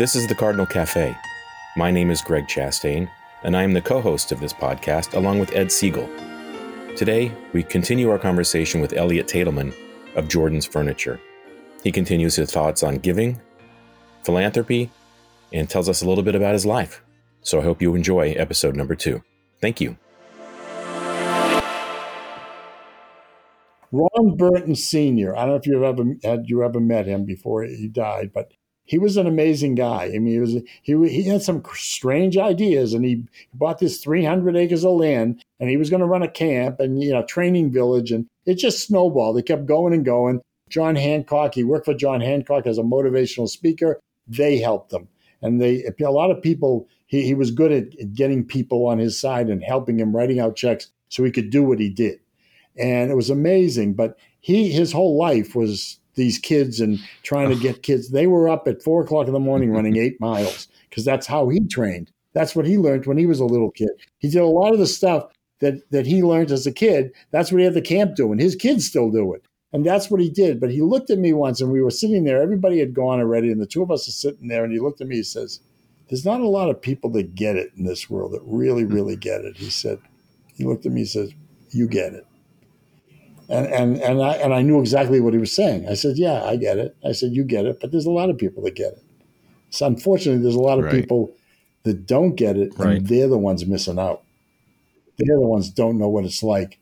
This is the Cardinal Cafe. My name is Greg Chastain, and I am the co host of this podcast along with Ed Siegel. Today, we continue our conversation with Elliot Tatelman of Jordan's Furniture. He continues his thoughts on giving, philanthropy, and tells us a little bit about his life. So I hope you enjoy episode number two. Thank you. Ron Burton Sr. I don't know if you've ever had you ever met him before he died, but he was an amazing guy. I mean, he was he he had some strange ideas, and he bought this 300 acres of land, and he was going to run a camp and you know training village, and it just snowballed. It kept going and going. John Hancock, he worked for John Hancock as a motivational speaker. They helped him, and they a lot of people. He, he was good at getting people on his side and helping him writing out checks so he could do what he did and it was amazing. But he his whole life was these kids and trying to get kids. They were up at four o'clock in the morning running eight miles because that's how he trained. That's what he learned when he was a little kid. He did a lot of the stuff that that he learned as a kid. That's what he had the camp doing. His kids still do it. And that's what he did. But he looked at me once and we were sitting there. Everybody had gone already. And the two of us are sitting there. And he looked at me. He says, There's not a lot of people that get it in this world that really, hmm. really get it. He said, He looked at me and he says, You get it. And, and, and, I, and I knew exactly what he was saying. I said, Yeah, I get it. I said, You get it. But there's a lot of people that get it. So unfortunately, there's a lot of right. people that don't get it, and they're the ones missing out. They're the ones don't know what it's like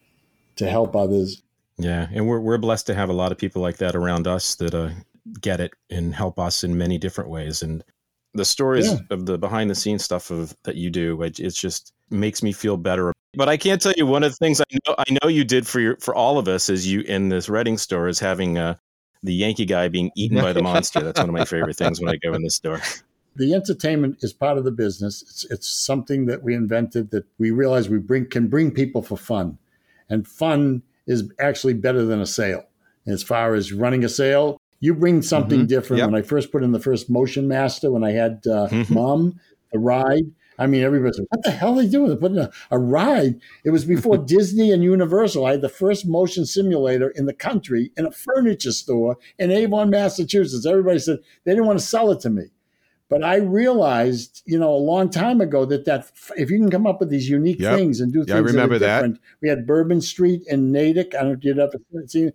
to help others. Yeah, and we're we're blessed to have a lot of people like that around us that uh, get it and help us in many different ways. And the stories yeah. of the behind the scenes stuff of that you do, it, it's just makes me feel better but I can't tell you one of the things I know I know you did for your for all of us is you in this Reading store is having uh, the Yankee guy being eaten by the monster. That's one of my favorite things when I go in the store. The entertainment is part of the business. It's it's something that we invented that we realize we bring can bring people for fun, and fun is actually better than a sale. As far as running a sale, you bring something mm-hmm. different. Yep. When I first put in the first Motion Master, when I had uh, mm-hmm. Mom, the ride, I mean, everybody said, "What the hell are they doing? They're putting a, a ride." It was before Disney and Universal. I had the first motion simulator in the country in a furniture store in Avon, Massachusetts. Everybody said they didn't want to sell it to me, but I realized, you know, a long time ago that that if you can come up with these unique yep. things and do things, yeah, I remember that, that. We had Bourbon Street in Natick. I don't know if you'd ever seen it.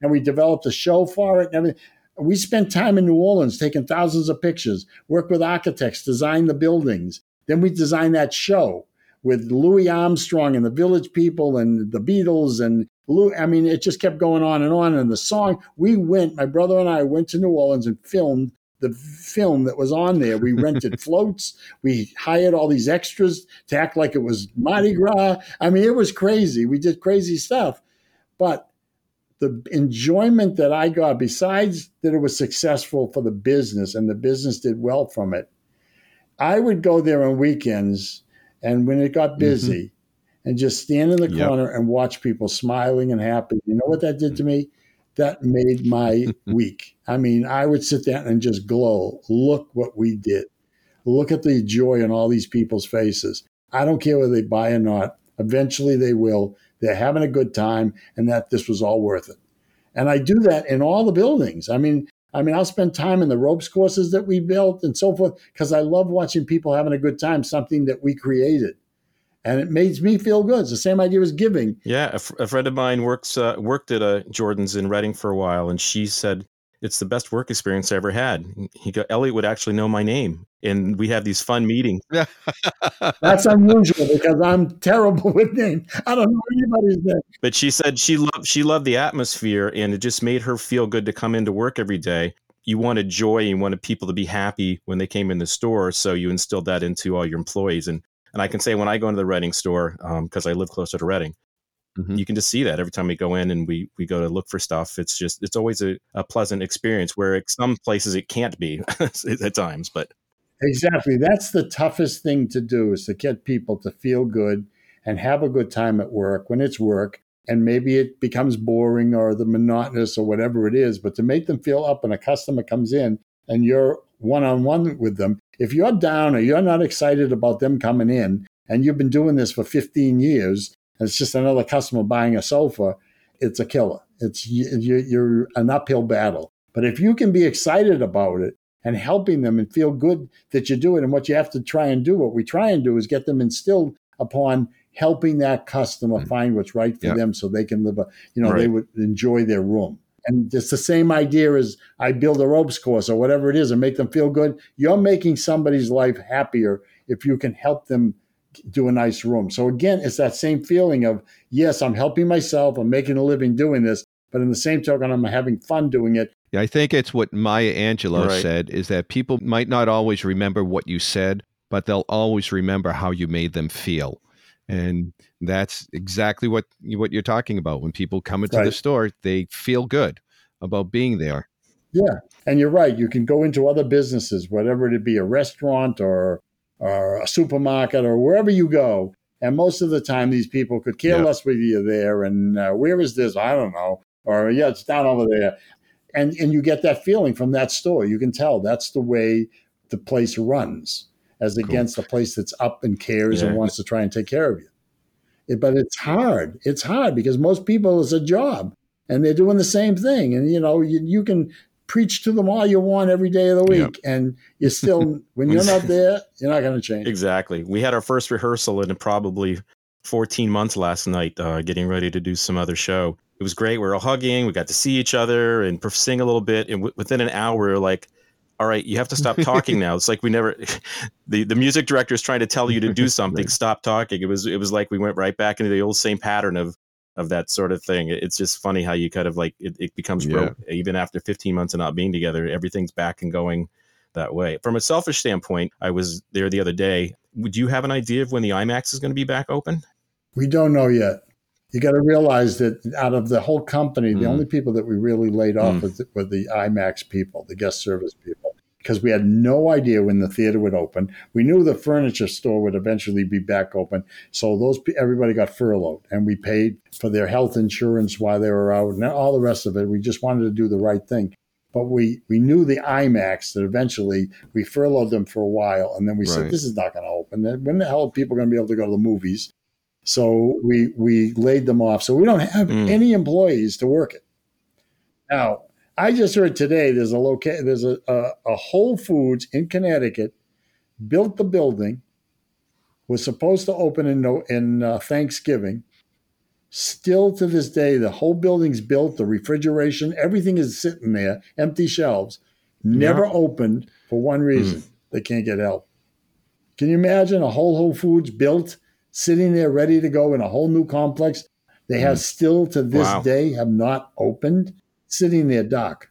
And we developed a show for it and everything we spent time in New Orleans taking thousands of pictures, worked with architects, designed the buildings. Then we designed that show with Louis Armstrong and the Village People and the Beatles and Lou. I mean, it just kept going on and on. And the song, we went, my brother and I went to New Orleans and filmed the film that was on there. We rented floats. We hired all these extras to act like it was Mardi Gras. I mean, it was crazy. We did crazy stuff. But the enjoyment that I got, besides that it was successful for the business and the business did well from it, I would go there on weekends and when it got mm-hmm. busy mm-hmm. and just stand in the yep. corner and watch people smiling and happy. You know what that did to me? That made my week. I mean, I would sit there and just glow. Look what we did. Look at the joy on all these people's faces. I don't care whether they buy or not. Eventually they will they're having a good time, and that this was all worth it. And I do that in all the buildings. I mean, I mean, I'll spend time in the ropes courses that we built and so forth because I love watching people having a good time, something that we created. And it makes me feel good. It's the same idea as giving. Yeah, a, f- a friend of mine works uh, worked at a uh, Jordan's in Reading for a while, and she said it's the best work experience I ever had. He go, Elliot would actually know my name, and we have these fun meetings. That's unusual because I'm terrible with names. I don't know anybody's name. But she said she loved she loved the atmosphere, and it just made her feel good to come into work every day. You wanted joy, you wanted people to be happy when they came in the store, so you instilled that into all your employees. And and I can say when I go into the Reading store, because um, I live closer to Reading, Mm-hmm. You can just see that every time we go in and we we go to look for stuff. It's just it's always a, a pleasant experience. Where some places it can't be at times, but exactly that's the toughest thing to do is to get people to feel good and have a good time at work when it's work. And maybe it becomes boring or the monotonous or whatever it is, but to make them feel up when a customer comes in and you're one on one with them, if you're down or you're not excited about them coming in and you've been doing this for 15 years it's just another customer buying a sofa, it's a killer. It's you, you're an uphill battle. But if you can be excited about it and helping them and feel good that you do it. And what you have to try and do, what we try and do is get them instilled upon helping that customer mm. find what's right for yep. them so they can live a, you know, right. they would enjoy their room. And it's the same idea as I build a ropes course or whatever it is and make them feel good. You're making somebody's life happier if you can help them do a nice room. So again, it's that same feeling of, yes, I'm helping myself, I'm making a living doing this, but in the same token, I'm having fun doing it. Yeah, I think it's what Maya Angelou right. said is that people might not always remember what you said, but they'll always remember how you made them feel. And that's exactly what what you're talking about. When people come into right. the store, they feel good about being there. Yeah, and you're right. You can go into other businesses, whatever it be, a restaurant or or a supermarket or wherever you go. And most of the time, these people could care less whether you're there. And uh, where is this? I don't know. Or yeah, it's down over there. And and you get that feeling from that store. You can tell that's the way the place runs, as cool. against the place that's up and cares yeah. and wants to try and take care of you. It, but it's hard. It's hard because most people it's a job and they're doing the same thing. And you know, you, you can preach to them all you want every day of the week, yep. and you're still when you're not there, you're not going to change. Exactly. We had our first rehearsal in probably 14 months last night, uh, getting ready to do some other show. It was great. We were all hugging. We got to see each other and sing a little bit. And w- within an hour, we like, all right, you have to stop talking now. It's like we never. the The music director is trying to tell you to do something. Stop talking. It was it was like we went right back into the old same pattern of of that sort of thing. It's just funny how you kind of like it, it becomes yeah. broke even after 15 months of not being together. Everything's back and going that way. From a selfish standpoint, I was there the other day. Would you have an idea of when the IMAX is going to be back open? We don't know yet. You got to realize that out of the whole company, mm. the only people that we really laid off mm. were the IMAX people, the guest service people because we had no idea when the theater would open. We knew the furniture store would eventually be back open, so those everybody got furloughed, and we paid for their health insurance while they were out, and all the rest of it. We just wanted to do the right thing. But we, we knew the IMAX that eventually we furloughed them for a while, and then we right. said, "This is not going to open. When the hell are people going to be able to go to the movies?" So we we laid them off. So we don't have mm. any employees to work it. Now I just heard today there's a loca- there's a, a, a Whole Foods in Connecticut built the building was supposed to open in in uh, Thanksgiving. Still to this day, the whole building's built, the refrigeration, everything is sitting there, empty shelves, never yeah. opened for one reason: mm. they can't get help. Can you imagine a whole Whole Foods built, sitting there ready to go in a whole new complex? They have mm. still to this wow. day have not opened sitting there, Doc.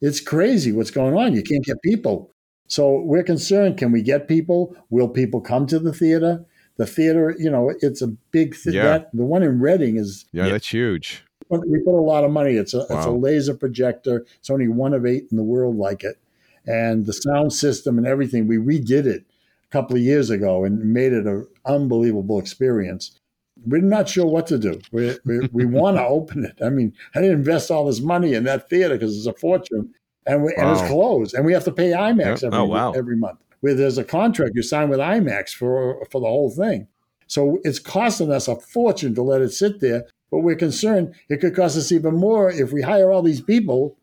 It's crazy what's going on. You can't get people. So we're concerned can we get people? Will people come to the theater? The theater, you know, it's a big thing. Yeah. the one in Reading is. Yeah, that's huge. We put a lot of money. It's a, wow. it's a laser projector. It's only one of eight in the world like it. And the sound system and everything, we redid it a couple of years ago and made it an unbelievable experience we're not sure what to do. We, we, we want to open it. I mean, I didn't invest all this money in that theater because it's a fortune, and, we, wow. and it's closed, and we have to pay IMAX every, oh, wow. every month. Where there's a contract you sign with IMAX for for the whole thing, so it's costing us a fortune to let it sit there. But we're concerned it could cost us even more if we hire all these people,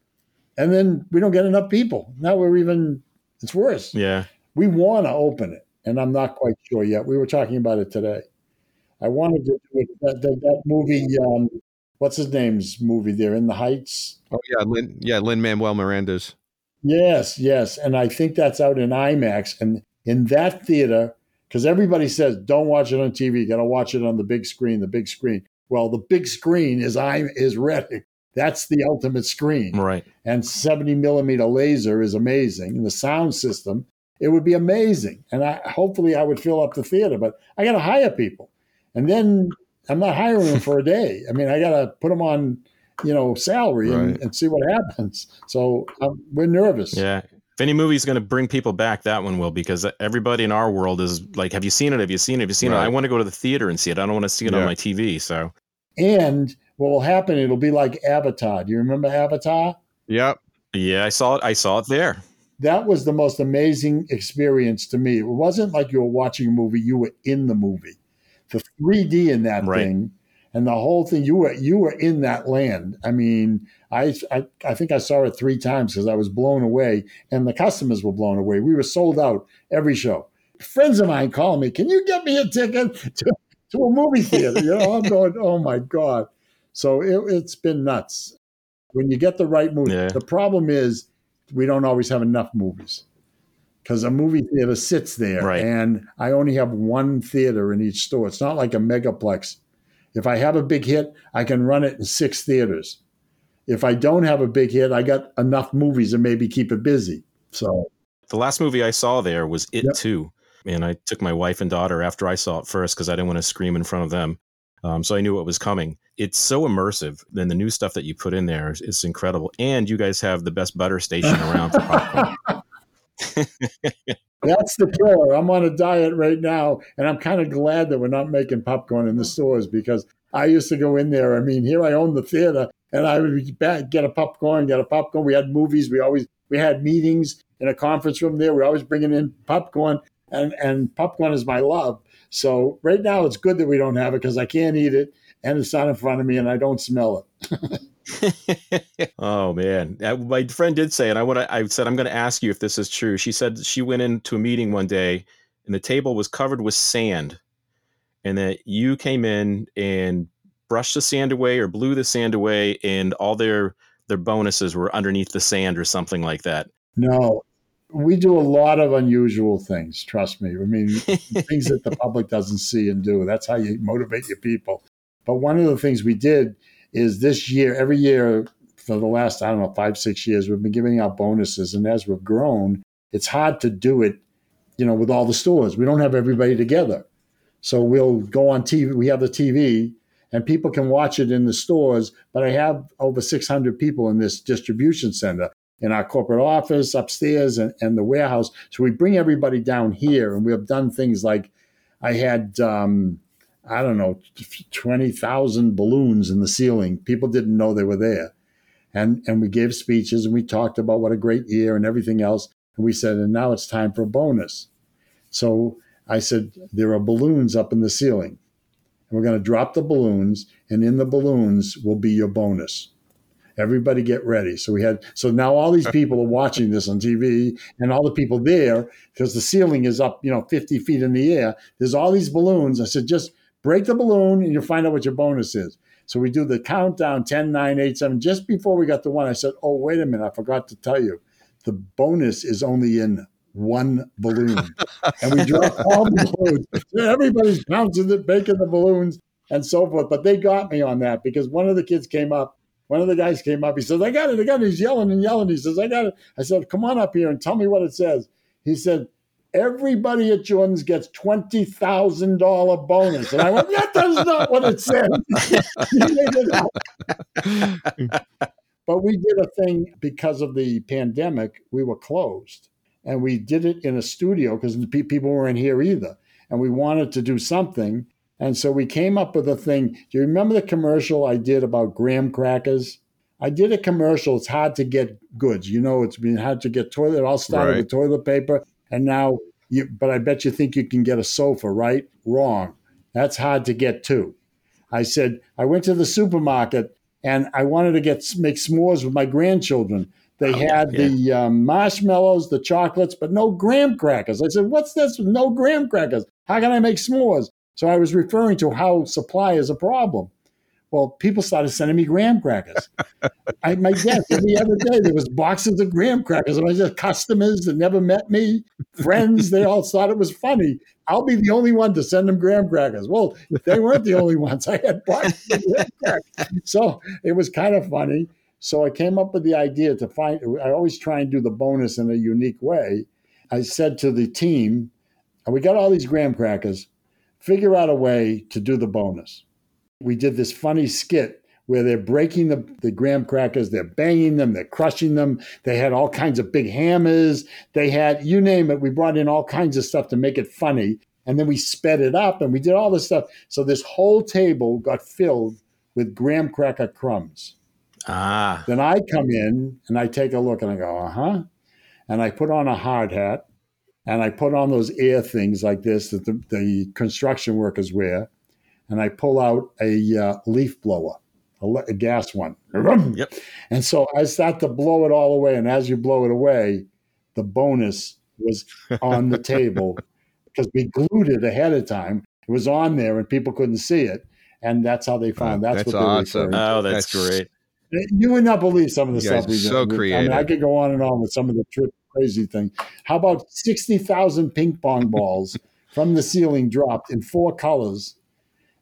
and then we don't get enough people. Now we're even it's worse. Yeah, we want to open it, and I'm not quite sure yet. We were talking about it today. I wanted to do it, that, that, that movie. Um, what's his name's movie there in the Heights? Oh yeah, Lin, yeah, Lin Manuel Miranda's. Yes, yes, and I think that's out in IMAX and in that theater because everybody says don't watch it on TV. You got to watch it on the big screen. The big screen. Well, the big screen is I is Reading. That's the ultimate screen, right? And seventy millimeter laser is amazing. And the sound system, it would be amazing. And I hopefully I would fill up the theater, but I got to hire people. And then I'm not hiring them for a day. I mean, I got to put them on, you know, salary and, right. and see what happens. So um, we're nervous. Yeah. If any movie's going to bring people back, that one will, because everybody in our world is like, "Have you seen it? Have you seen it? Have you seen right. it?" I want to go to the theater and see it. I don't want to see it yeah. on my TV. So, and what will happen? It'll be like Avatar. Do you remember Avatar? Yep. Yeah, I saw it. I saw it there. That was the most amazing experience to me. It wasn't like you were watching a movie; you were in the movie the 3D in that right. thing. and the whole thing you were you were in that land i mean i i, I think i saw it three times because i was blown away and the customers were blown away we were sold out every show friends of mine call me can you get me a ticket to, to a movie theater you know i'm going oh my god so it, has been nuts when you get the right movie yeah. the problem is we don't always have enough movies because a movie theater sits there right. and I only have one theater in each store. It's not like a megaplex. If I have a big hit, I can run it in six theaters. If I don't have a big hit, I got enough movies to maybe keep it busy. So the last movie I saw there was It yep. Too. And I took my wife and daughter after I saw it first because I didn't want to scream in front of them. Um, so I knew what was coming. It's so immersive. Then the new stuff that you put in there is, is incredible. And you guys have the best butter station around for popcorn. That's the killer. I'm on a diet right now, and I'm kind of glad that we're not making popcorn in the stores because I used to go in there. I mean, here I own the theater, and I would get a popcorn, get a popcorn. We had movies. We always we had meetings in a conference room there. We're always bringing in popcorn, and and popcorn is my love. So right now, it's good that we don't have it because I can't eat it, and it's not in front of me, and I don't smell it. oh man, uh, my friend did say, and I want I said I'm going to ask you if this is true. She said she went into a meeting one day, and the table was covered with sand, and that you came in and brushed the sand away or blew the sand away, and all their their bonuses were underneath the sand or something like that. No, we do a lot of unusual things. Trust me. I mean, things that the public doesn't see and do. That's how you motivate your people. But one of the things we did is this year, every year for the last, I don't know, five, six years, we've been giving out bonuses. And as we've grown, it's hard to do it, you know, with all the stores. We don't have everybody together. So we'll go on TV. We have the TV and people can watch it in the stores. But I have over 600 people in this distribution center in our corporate office upstairs and, and the warehouse. So we bring everybody down here and we have done things like I had um, I don't know, 20,000 balloons in the ceiling. People didn't know they were there. And, and we gave speeches and we talked about what a great year and everything else. And we said, and now it's time for a bonus. So I said, there are balloons up in the ceiling. And we're going to drop the balloons, and in the balloons will be your bonus. Everybody get ready. So we had so now all these people are watching this on TV, and all the people there because the ceiling is up, you know, 50 feet in the air. There's all these balloons. I said, just break the balloon and you'll find out what your bonus is. So we do the countdown 10, 9, 8, 7. Just before we got to one, I said, Oh, wait a minute, I forgot to tell you. The bonus is only in one balloon. and we drop all the balloons. Everybody's bouncing it, baking the balloons and so forth. But they got me on that because one of the kids came up. One of the guys came up. He says, I got it. I got it. He's yelling and yelling. He says, I got it. I said, Come on up here and tell me what it says. He said, everybody at Jordan's gets twenty thousand dollar bonus. And I went, that is not what it said. but we did a thing because of the pandemic. We were closed, and we did it in a studio because people weren't here either, and we wanted to do something. And so we came up with a thing. Do you remember the commercial I did about graham crackers? I did a commercial. It's hard to get goods. You know, it's been hard to get toilet. It all started right. with toilet paper. And now, you, but I bet you think you can get a sofa, right? Wrong. That's hard to get too. I said, I went to the supermarket and I wanted to get make s'mores with my grandchildren. They oh, had yeah. the um, marshmallows, the chocolates, but no graham crackers. I said, What's this? No graham crackers. How can I make s'mores? So I was referring to how supply is a problem. Well, people started sending me graham crackers. I, my guess every other day there was boxes of graham crackers. And I just customers that never met me, friends, they all thought it was funny. I'll be the only one to send them graham crackers. Well, they weren't the only ones. I had boxes of graham crackers. So it was kind of funny. So I came up with the idea to find, I always try and do the bonus in a unique way. I said to the team, we got all these graham crackers, figure out a way to do the bonus we did this funny skit where they're breaking the, the graham crackers, they're banging them, they're crushing them. They had all kinds of big hammers. They had, you name it, we brought in all kinds of stuff to make it funny. And then we sped it up and we did all this stuff. So this whole table got filled with graham cracker crumbs. Ah. Then I come in and I take a look and I go, uh huh. And I put on a hard hat and I put on those air things like this that the, the construction workers wear. And I pull out a uh, leaf blower, a, a, gas one. Yep. And so I start to blow it all away. And as you blow it away, the bonus was on the table because we glued it ahead of time. It was on there and people couldn't see it. And that's how they found. Oh, that's, that's what awesome. they Oh, that's, that's, great. You would not believe some of the you stuff we did. So creative. I mean, I could go on and on with some of the trip crazy things. How about sixty thousand ping pong balls from the ceiling dropped in four colors?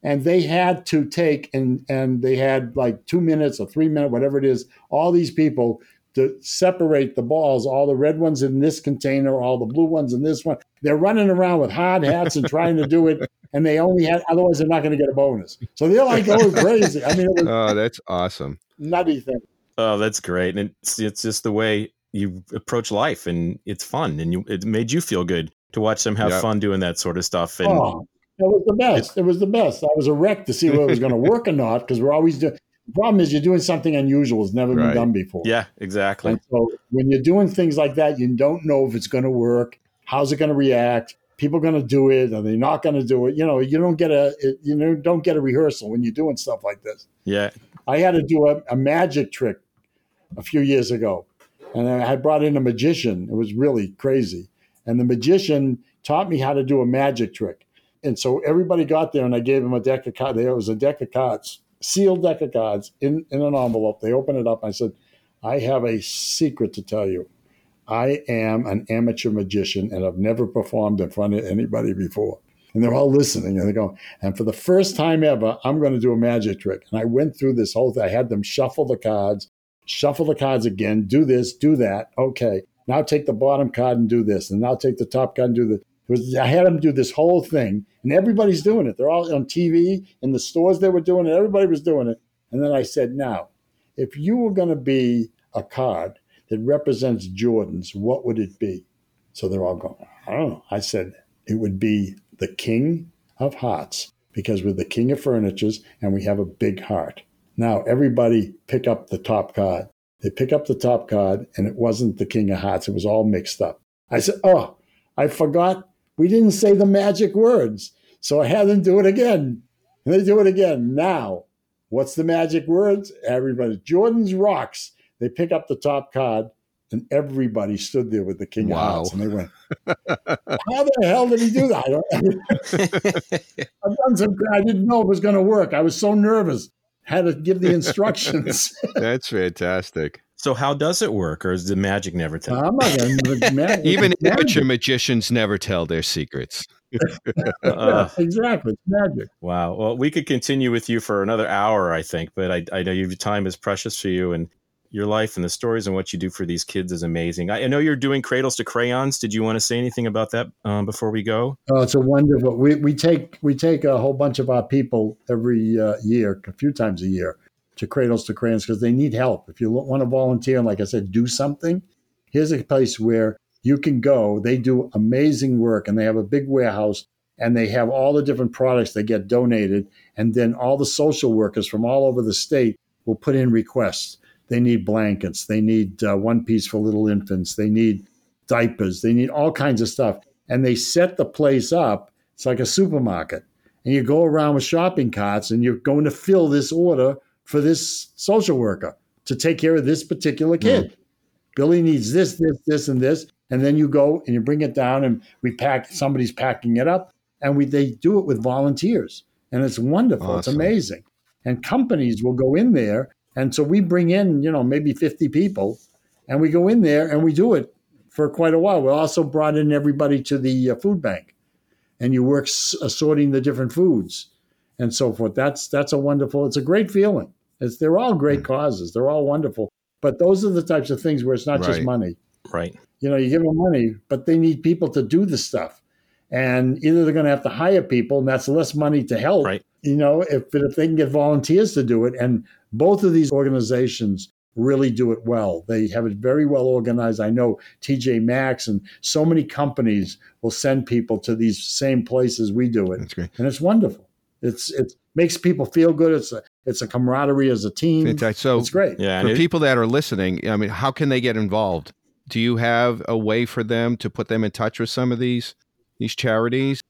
And they had to take and and they had like two minutes or three minutes, whatever it is. All these people to separate the balls, all the red ones in this container, all the blue ones in this one. They're running around with hard hats and trying to do it, and they only had otherwise they're not going to get a bonus. So they're like going crazy. I mean, it was oh, that's awesome, nutty thing. Oh, that's great, and it's it's just the way you approach life, and it's fun, and you it made you feel good to watch them have Yep. fun doing that sort of stuff. And Oh, it was the best. It was the best. I was a wreck to see whether it was going to work or not because we're always doing. The problem is you're doing something unusual. It's never Right. been done before. yeah, exactly. And so when you're doing things like that, you don't know if it's going to work. How's it going to react? People going to do it? Are they not going to do it? You know, you don't get a you know don't get a rehearsal when you're doing stuff like this. Yeah, I had to do a, a magic trick a few years ago, and I had brought in a magician. It was really crazy, and the magician taught me how to do a magic trick. And so everybody got there, and I gave them a deck of cards. There was a deck of cards, sealed deck of cards in, in an envelope. They opened it up. I said, I have a secret to tell you. I am an amateur magician, and I've never performed in front of anybody before. And they're all listening, and they go, and for the first time ever, I'm going to do a magic trick. And I went through this whole thing. I had them shuffle the cards, shuffle the cards again, do this, do that. Okay. Now take the bottom card and do this. And now take the top card and do this. Was, I had them do this whole thing, and everybody's doing it. They're all on TV in the stores. They were doing it. Everybody was doing it. And then I said, "Now, if you were going to be a card that represents Jordans, what would it be?" So they're all going, "I don't know." I said, "It would be the King of Hearts because we're the King of Furnitures and we have a big heart." Now everybody pick up the top card. They pick up the top card, and it wasn't the King of Hearts. It was all mixed up. I said, "Oh, I forgot. We didn't say the magic words." So I had them do it again. And they do it again. Now, what's the magic words? Everybody, Jordan's rocks. They pick up the top card, and everybody stood there with the King Wow. of Hearts. And they went, How the hell did he do that? I don't, I've done some, I didn't know it was going to work. I was so nervous. Had to give the instructions. that's fantastic. So how does it work, or is the magic never tell? I'm not going to. Even amateur magicians never tell their secrets. Uh, exactly. It's magic. Wow. Well, we could continue with you for another hour, I think, but I, I know your time is precious for you and your life and the stories and what you do for these kids is amazing. I, I know you're doing Cradles to Crayons. Did you want to say anything about that um, before we go? Oh, it's a wonderful. We, we take we take a whole bunch of our people every uh, year, a few times a year, to Cradles to Crayons because they need help. If you want to volunteer and, like I said, do something, here's a place where you can go. They do amazing work, and they have a big warehouse, and they have all the different products that get donated, and then all the social workers from all over the state will put in requests. They need blankets. They need uh, one piece for little infants. They need diapers. They need all kinds of stuff. And they set the place up. It's like a supermarket. And you go around with shopping carts and you're going to fill this order for this social worker to take care of this particular kid. Billy needs this, this, this, and this. And then you go and you bring it down and we pack, somebody's packing it up. And we they do it with volunteers. And it's wonderful. It's amazing. And companies will go in there. And so we bring in, you know, maybe 50 people and we go in there and we do it for quite a while. We also brought in everybody to the uh, food bank, and you work s- assorting the different foods and so forth. That's that's a wonderful. It's a great feeling. It's, they're all great mm. causes. They're all wonderful. But those are the types of things where it's not just money. Right. You know, you give them money, but they need people to do the stuff, and either they're going to have to hire people, and that's less money to help. Right. You know, if if they can get volunteers to do it, and both of these organizations really do it well. They have it very well organized. I know TJ Maxx and so many companies will send people to these same places we do it, That's great. and it's wonderful. It's it makes people feel good. It's a it's a camaraderie as a team. Fantastic. So It's great. Yeah. for it- people that are listening, I mean, how can they get involved? Do you have a way for them to put them in touch with some of these these charities?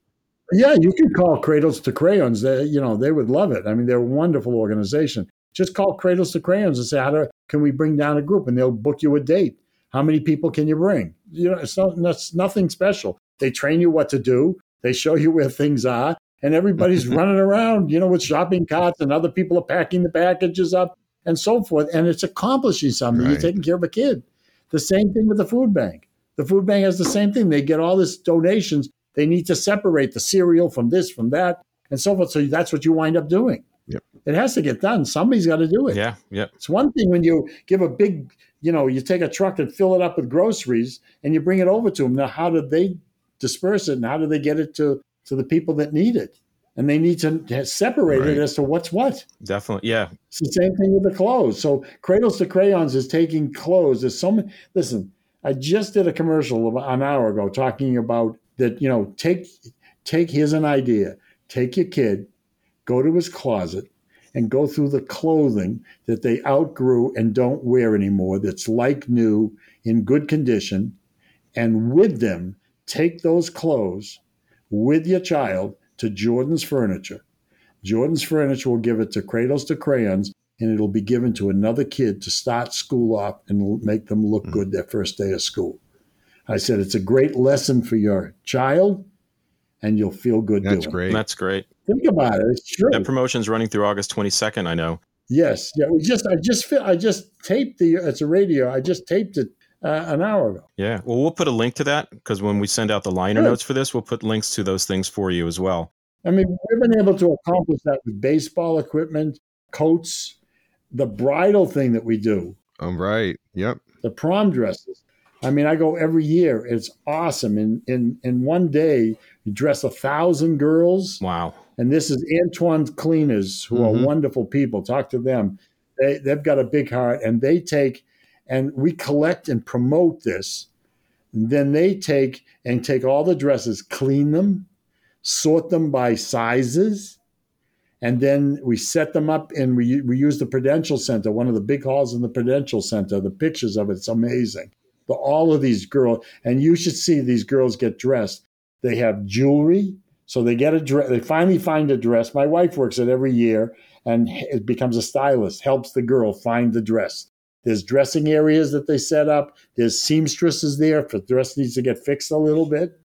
Yeah, you can call Cradles to Crayons. They, you know, they would love it. I mean, they're a wonderful organization. Just call Cradles to Crayons and say, "How do, can we bring down a group?" And they'll book you a date. How many people can you bring? You know, it's not it's nothing special. They train you what to do. They show you where things are, and everybody's running around, you know, with shopping carts, and other people are packing the packages up and so forth. And it's accomplishing something. Right. You're taking care of a kid. The same thing with the food bank. The food bank has the same thing. They get all this donations. They need to separate the cereal from this, from that, and so forth. So that's what you wind up doing. Yep. It has to get done. Somebody's got to do it. Yeah, yeah. It's one thing when you give a big, you know, you take a truck and fill it up with groceries and you bring it over to them. Now, how do they disperse it and how do they get it to to the people that need it? And they need to separate right. it as to what's what. Definitely, yeah. It's the same thing with the clothes. So, Cradles to Crayons is taking clothes. There's so many. Listen, I just did a commercial about an hour ago talking about that. You know, take take. Here's an idea. Take your kid, go to his closet, and go through the clothing that they outgrew and don't wear anymore. That's like new, in good condition, and with them take those clothes with your child to Jordan's Furniture. Jordan's Furniture will give it to Cradles to Crayons, and it'll be given to another kid to start school off and make them look mm. good their first day of school. I said it's a great lesson for your child, and you'll feel good That's doing. great. That's great. Think about it. It's true. That promotion's running through August 22nd. I know. Yes. Yeah. We just. I just. I just taped the. It's a radio. I just taped it uh, an hour ago. Yeah. Well, we'll put a link to that because when we send out the liner Good. notes for this, we'll put links to those things for you as well. I mean, we've been able to accomplish that with baseball equipment, coats, the bridal thing that we do. I'm right. Yep. The prom dresses. I mean, I go every year. It's awesome. In in in one day, you dress a thousand girls. Wow. And this is Anton's Cleaners, who mm-hmm. are wonderful people. Talk to them. They they've got a big heart, and they take and we collect and promote this. Then they take and take all the dresses, clean them, sort them by sizes, and then we set them up and we, we use the Prudential Center, one of the big halls in the Prudential Center. The pictures of it's amazing. But all of these girls, and you should see these girls get dressed. They have jewelry, so they get a dress. They finally find a dress. My wife works it every year and it becomes a stylist, helps the girl find the dress. There's dressing areas that they set up. There's seamstresses there if the dress needs to get fixed a little bit.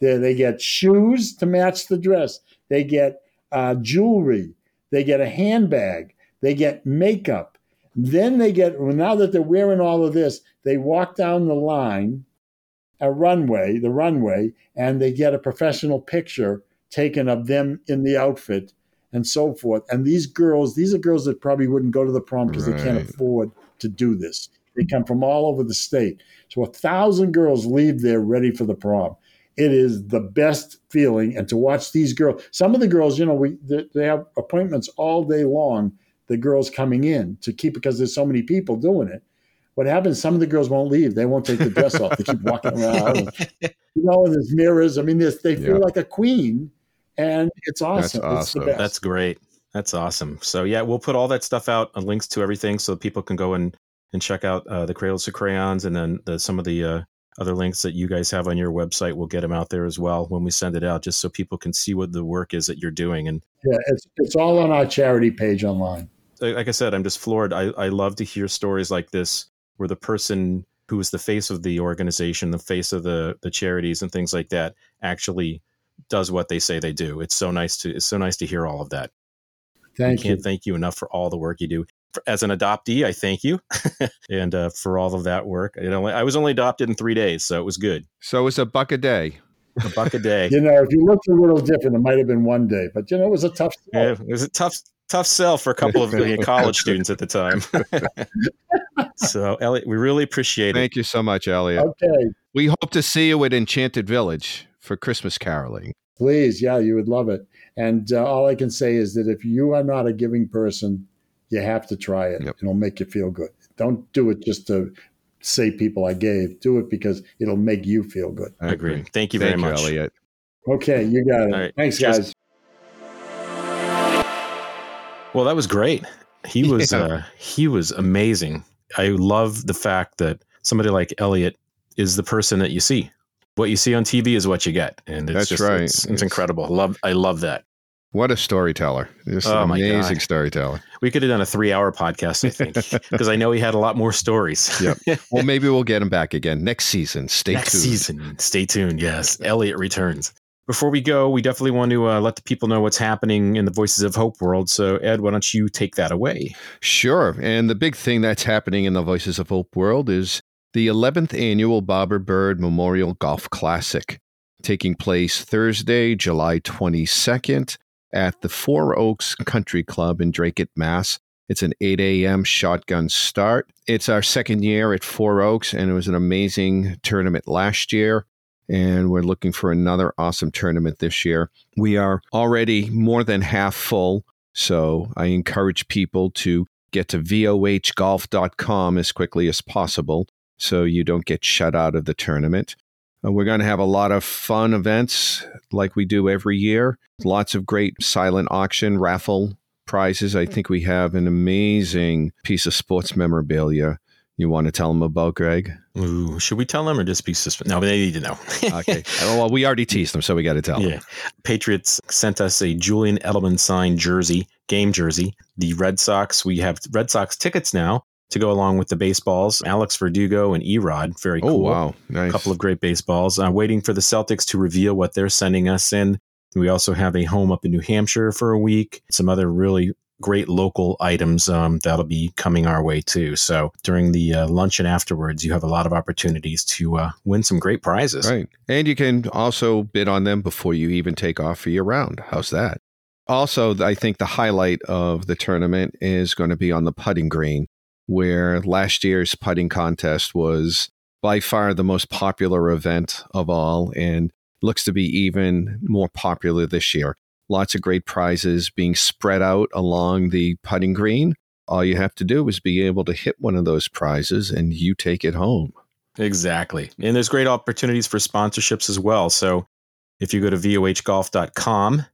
There, they get shoes to match the dress. They get uh, jewelry. They get a handbag. They get makeup. Then they get, well, now that they're wearing all of this, they walk down the line, a runway, the runway, and they get a professional picture taken of them in the outfit and so forth. And these girls, these are girls that probably wouldn't go to the prom because right. they can't afford to do this. They come from all over the state. So a thousand girls leave there ready for the prom. It is the best feeling. And to watch these girls, some of the girls, you know, we they have appointments all day long. The girls coming in to keep because there's so many people doing it. What happens? Some of the girls won't leave. They won't take the dress off. They keep walking around. You know, and there's mirrors. I mean, they feel like a queen, and it's awesome. That's awesome. That's great. That's awesome. So yeah, we'll put all that stuff out, uh, links to everything, so people can go and and check out uh, the Cradles to Crayons, and then the, some of the uh, other links that you guys have on your website. We'll get them out there as well when we send it out, just so people can see what the work is that you're doing. And yeah, it's it's all on our charity page online. Like I said, I'm just floored. I, I love to hear stories like this where the person who is the face of the organization, the face of the the charities and things like that, actually does what they say they do. It's so nice to it's so nice to hear all of that. Thank can't thank you enough for all the work you do. For, as an adoptee, I thank you, and uh, for all of that work. You know, I was only adopted in three days, so it was good. So it was a buck a day. A buck a day. you know, if you looked a little different, it might have been one day, but you know, it was a tough. Sell. Yeah, it was a tough, tough sell for a couple of college students at the time. so, Elliot, we really appreciate it. Thank you so much, Elliot. Okay. We hope to see you at Enchanted Village for Christmas caroling. Please, yeah, you would love it. And uh, all I can say is that if you are not a giving person, you have to try it. Yep. It'll make you feel good. Don't do it just to say people I gave. Do it because it'll make you feel good. I agree. Thank you very Thank much, you, Elliot. Okay, you got it. Right. Thanks, Cheers. guys. Well, that was great. He was yeah. uh, he was amazing. I love the fact that somebody like Elliot is the person that you see what you see on TV is what you get, and it's That's just, right. It's, it's, It's- incredible. I love I love that. What a storyteller! Just Oh, an amazing storyteller. We could have done a three-hour podcast, I think, because I know he had a lot more stories. Yep. Well, maybe we'll get him back again next season. Stay Next tuned. season, stay tuned. Yes, Elliot returns. Before we go, we definitely want to uh, let the people know what's happening in the Voices of Hope world. So, Ed, why don't you take that away? Sure. And the big thing that's happening in the Voices of Hope world is the 11th annual Bobber Bird Memorial Golf Classic, taking place Thursday, July 22nd at the Four Oaks Country Club in Dracut, Mass. It's an 8 a.m. shotgun start. It's our second year at Four Oaks, and it was an amazing tournament last year. And we're looking for another awesome tournament this year. We are already more than half full. So I encourage people to get to vohgolf.com as quickly as possible so you don't get shut out of the tournament. Uh, we're going to have a lot of fun events like we do every year. Lots of great silent auction raffle prizes. I think we have an amazing piece of sports memorabilia you want to tell them about, Greg? Ooh, should we tell them or just be suspended? No, they need to know. Okay. oh, well, we already teased them, so we got to tell them. Patriots sent us a Julian Edelman signed jersey, game jersey. The Red Sox, we have Red Sox tickets now to go along with the baseballs. Alex Verdugo and E-Rod, very Oh, cool. wow. Nice. A couple of great baseballs. Uh, waiting for the Celtics to reveal what they're sending us in. We also have a home up in New Hampshire for a week. Some other really great local items um, that'll be coming our way too. So during the uh, luncheon afterwards, you have a lot of opportunities to uh, win some great prizes. Right. And you can also bid on them before you even take off for your round. How's that? Also, I think the highlight of the tournament is going to be on the putting green, where last year's putting contest was by far the most popular event of all and looks to be even more popular this year. Lots of great prizes being spread out along the putting green. All you have to do is be able to hit one of those prizes and you take it home. Exactly. And there's great opportunities for sponsorships as well. So if you go to vohgolf.com,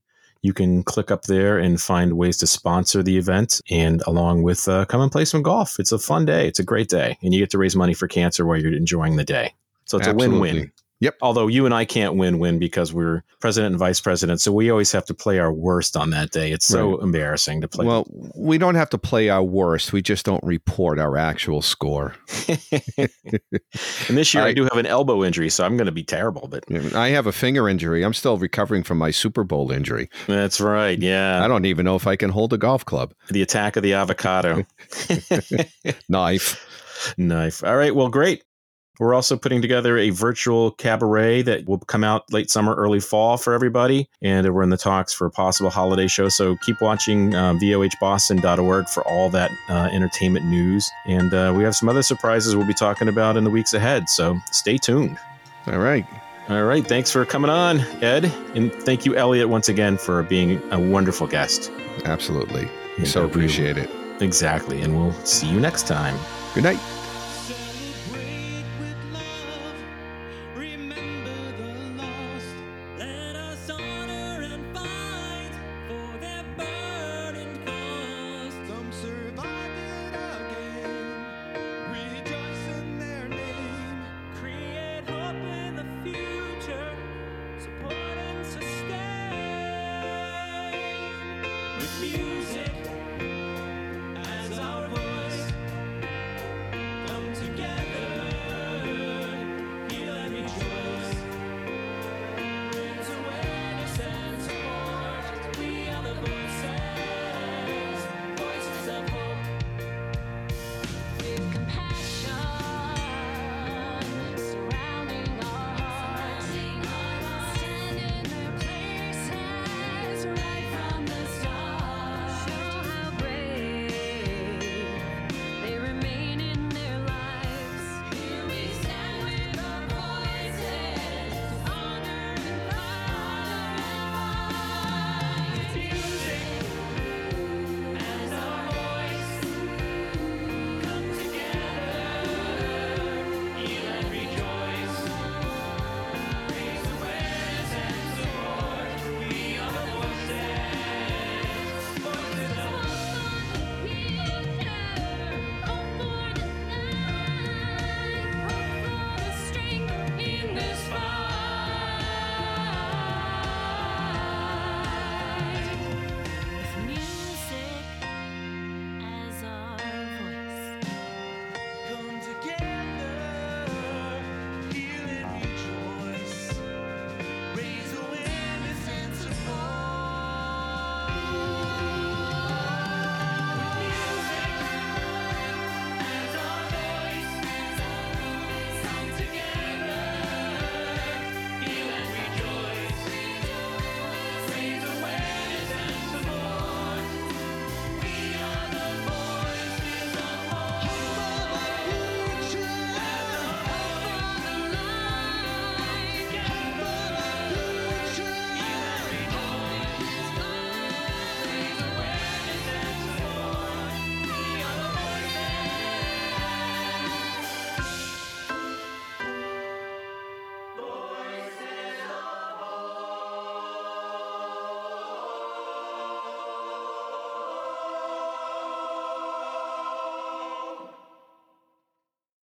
you can click up there and find ways to sponsor the event and along with uh, come and play some golf. It's a fun day. It's a great day. And you get to raise money for cancer while you're enjoying the day. So it's a win Absolutely. win. Yep. Although you and I can't win win because we're president and vice president. So we always have to play our worst on that day. It's so Right. embarrassing to play. Well, we don't have to play our worst. We just don't report our actual score. and this year I, I- do have an elbow injury, so I'm going to be terrible. But I have a finger injury. I'm still recovering from my Super Bowl injury. that's right. Yeah. I don't even know if I can hold a golf club. The attack of the avocado. Knife. Knife. All right. Well, great. We're also putting together a virtual cabaret that will come out late summer, early fall for everybody. And we're in the talks for a possible holiday show. So keep watching uh, vohboston.org for all that uh, entertainment news. And uh, we have some other surprises we'll be talking about in the weeks ahead. So stay tuned. All right. All right. Thanks for coming on, Ed. And thank you, Elliot, once again for being a wonderful guest. Absolutely. And, So appreciate it. Exactly. And we'll see you next time. Good night.